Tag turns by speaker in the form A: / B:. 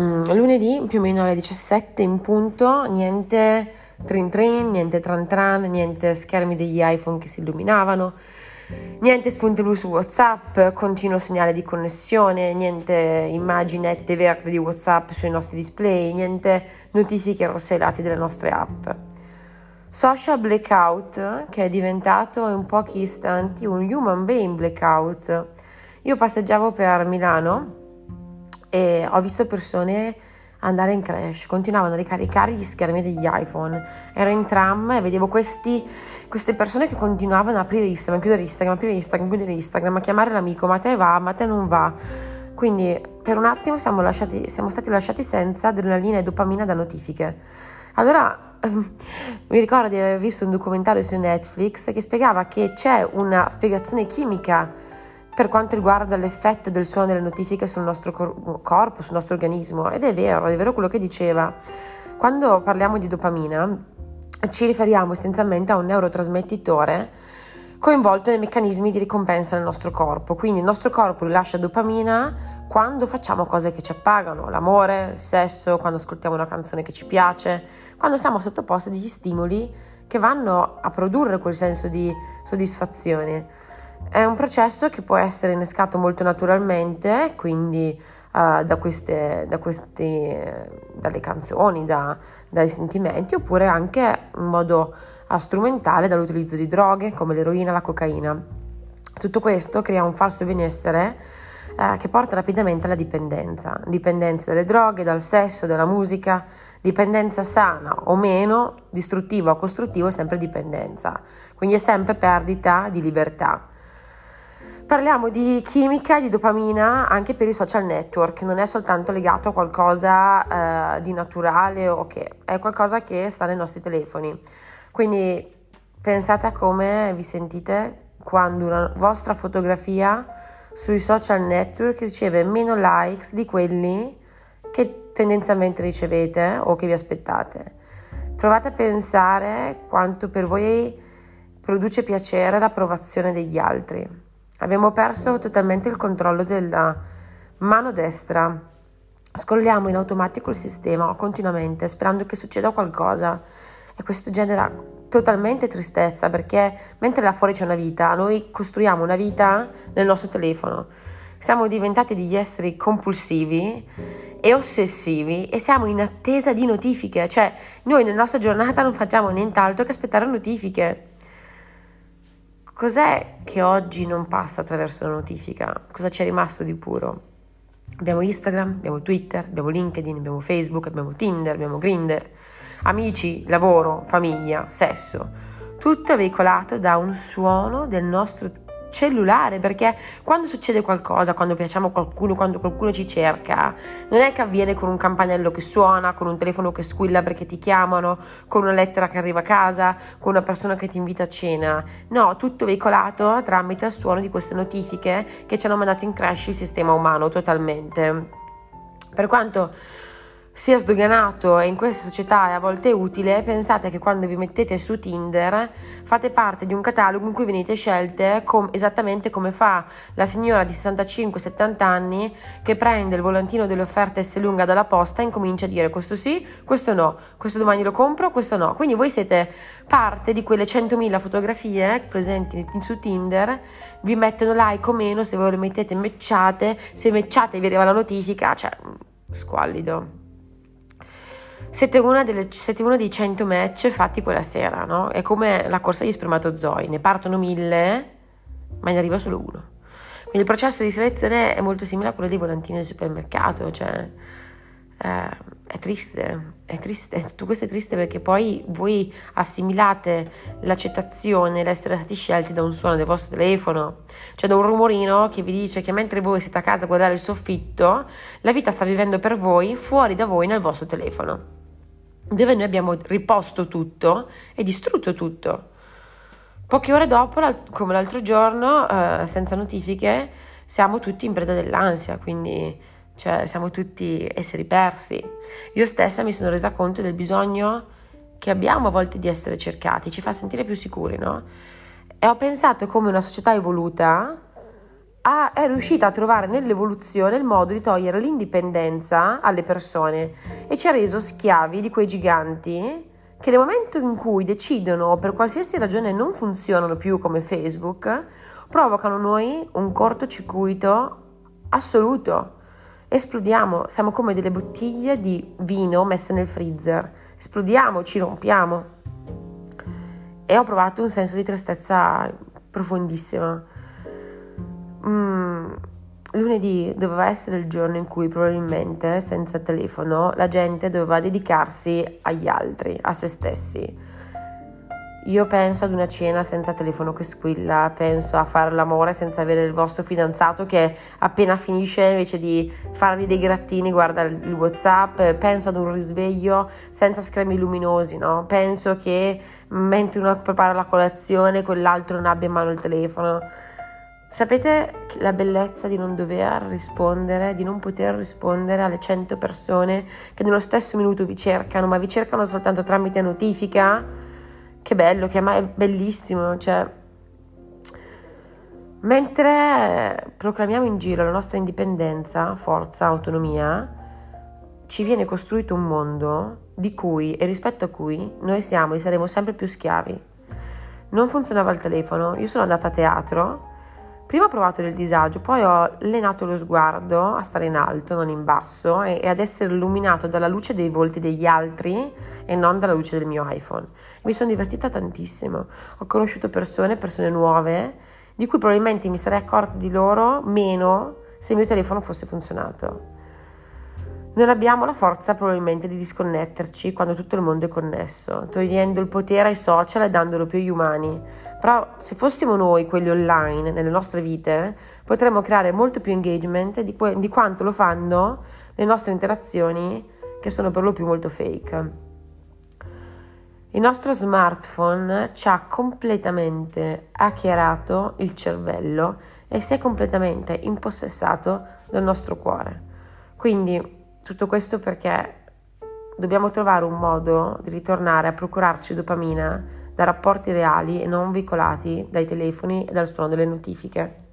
A: mm, lunedì più o meno alle 17 in punto, niente trin trin, niente tran tran, niente schermi degli iPhone che si illuminavano, niente spunti blu su WhatsApp, continuo segnale di connessione, niente immaginette verde di WhatsApp sui nostri display, niente notifiche rossellate delle nostre app. Social blackout che è diventato in pochi istanti un human being blackout. Io passeggiavo per Milano e ho visto persone andare in crash, continuavano a ricaricare gli schermi degli iPhone. Ero in tram e vedevo questi, queste persone che continuavano ad aprire Instagram, chiudere Instagram, aprire Instagram, chiudere Instagram, a chiamare l'amico, ma te va, ma te non va. Quindi per un attimo siamo, lasciati, siamo stati lasciati senza adrenalina e dopamina da notifiche. Allora mi ricordo di aver visto un documentario su Netflix che spiegava che c'è una spiegazione chimica per quanto riguarda l'effetto del suono delle notifiche sul nostro cor- corpo, sul nostro organismo. Ed è vero, è vero quello che diceva. Quando parliamo di dopamina ci riferiamo essenzialmente a un neurotrasmettitore coinvolto nei meccanismi di ricompensa nel nostro corpo. Quindi il nostro corpo rilascia dopamina quando facciamo cose che ci appagano, l'amore, il sesso, quando ascoltiamo una canzone che ci piace, quando siamo sottoposti a degli stimoli che vanno a produrre quel senso di soddisfazione. È un processo che può essere innescato molto naturalmente, quindi uh, da queste, da queste, dalle canzoni, da, dai sentimenti, oppure anche in modo uh, strumentale dall'utilizzo di droghe come l'eroina, la cocaina. Tutto questo crea un falso benessere uh, che porta rapidamente alla dipendenza, dipendenza dalle droghe, dal sesso, dalla musica, Dipendenza sana o meno, distruttiva o costruttiva è sempre dipendenza, quindi è sempre perdita di libertà. Parliamo di chimica, di dopamina anche per i social network, non è soltanto legato a qualcosa eh, di naturale o che è qualcosa che sta nei nostri telefoni. Quindi pensate a come vi sentite quando una vostra fotografia sui social network riceve meno likes di quelli che tendenzialmente ricevete o che vi aspettate. Provate a pensare quanto per voi produce piacere l'approvazione degli altri. Abbiamo perso totalmente il controllo della mano destra. Scrolliamo in automatico il sistema continuamente sperando che succeda qualcosa e questo genera totalmente tristezza perché mentre là fuori c'è una vita, noi costruiamo una vita nel nostro telefono. Siamo diventati degli esseri compulsivi e ossessivi e siamo in attesa di notifiche, cioè noi nella nostra giornata non facciamo nient'altro che aspettare notifiche. Cos'è che oggi non passa attraverso la notifica? Cosa ci è rimasto di puro? Abbiamo Instagram, abbiamo Twitter, abbiamo LinkedIn, abbiamo Facebook, abbiamo Tinder, abbiamo Grinder, amici, lavoro, famiglia, sesso. Tutto veicolato da un suono del nostro cellulare perché quando succede qualcosa, quando piacciamo a qualcuno, quando qualcuno ci cerca, non è che avviene con un campanello che suona, con un telefono che squilla perché ti chiamano, con una lettera che arriva a casa, con una persona che ti invita a cena. No, tutto veicolato tramite il suono di queste notifiche che ci hanno mandato in crash il sistema umano totalmente. Per quanto sia sdoganato e in questa società è a volte utile, pensate che quando vi mettete su Tinder fate parte di un catalogo in cui venite scelte com- esattamente come fa la signora di 65-70 anni che prende il volantino delle offerte S lunga dalla posta e incomincia a dire questo sì, questo no, questo domani lo compro, questo no. Quindi voi siete parte di quelle 100.000 fotografie presenti su Tinder, vi mettono like o meno, se voi le mettete matchate, se matchate vi arriva la notifica, cioè squallido. Siete, delle, siete, uno dei 100 match fatti quella sera, no? È come la corsa agli spermatozoi, ne partono mille, ma ne arriva solo uno. Quindi il processo di selezione è molto simile a quello dei volantini del supermercato, cioè eh, è triste, è triste, tutto questo è triste perché poi voi assimilate l'accettazione, l'essere stati scelti da un suono del vostro telefono, cioè da un rumorino che vi dice che mentre voi siete a casa a guardare il soffitto, la vita sta vivendo per voi fuori da voi nel vostro telefono dove noi abbiamo riposto tutto e distrutto tutto. Poche ore dopo, come l'altro giorno, eh, senza notifiche, siamo tutti in preda dell'ansia, quindi cioè, siamo tutti esseri persi. Io stessa mi sono resa conto del bisogno che abbiamo a volte di essere cercati, ci fa sentire più sicuri, no? E ho pensato come una società evoluta ha, è riuscita a trovare nell'evoluzione il modo di togliere l'indipendenza alle persone e ci ha reso schiavi di quei giganti che nel momento in cui decidono per qualsiasi ragione non funzionano più come Facebook, provocano noi un cortocircuito assoluto. Esplodiamo, siamo come delle bottiglie di vino messe nel freezer, esplodiamo, ci rompiamo. E ho provato un senso di tristezza profondissima. Mm, lunedì doveva essere il giorno in cui probabilmente senza telefono la gente doveva dedicarsi agli altri, a se stessi. Io penso ad una cena senza telefono che squilla, penso a fare l'amore senza avere il vostro fidanzato che appena finisce invece di fargli dei grattini guarda il Whatsapp, penso ad un risveglio senza schermi luminosi, no? Penso che mentre uno prepara la colazione quell'altro non abbia in mano il telefono Sapete la bellezza di non dover rispondere, di non poter rispondere alle 100 persone che nello stesso minuto vi cercano, ma vi cercano soltanto tramite notifica? Che bello, che è bellissimo, cioè mentre proclamiamo in giro la nostra indipendenza, forza, autonomia, ci viene costruito un mondo di cui e rispetto a cui noi siamo e saremo sempre più schiavi. Non funzionava il telefono, io sono andata a teatro Prima ho provato del disagio, poi ho allenato lo sguardo a stare in alto, non in basso, e, e, ad essere illuminato dalla luce dei volti degli altri e non dalla luce del mio iPhone. Mi sono divertita tantissimo. Ho conosciuto persone, persone nuove, di cui probabilmente mi sarei accorta di loro meno se il mio telefono fosse funzionato. Non abbiamo la forza probabilmente di disconnetterci quando tutto il mondo è connesso, togliendo il potere ai social e dandolo più agli umani però se fossimo noi quelli online nelle nostre vite, potremmo creare molto più engagement di, que- di quanto lo fanno le nostre interazioni che sono per lo più molto fake. Il nostro smartphone ci ha completamente hackerato il cervello e si è completamente impossessato del nostro cuore. Quindi tutto questo perché dobbiamo trovare un modo di ritornare a procurarci dopamina da rapporti reali e non veicolati dai telefoni e dal suono delle notifiche.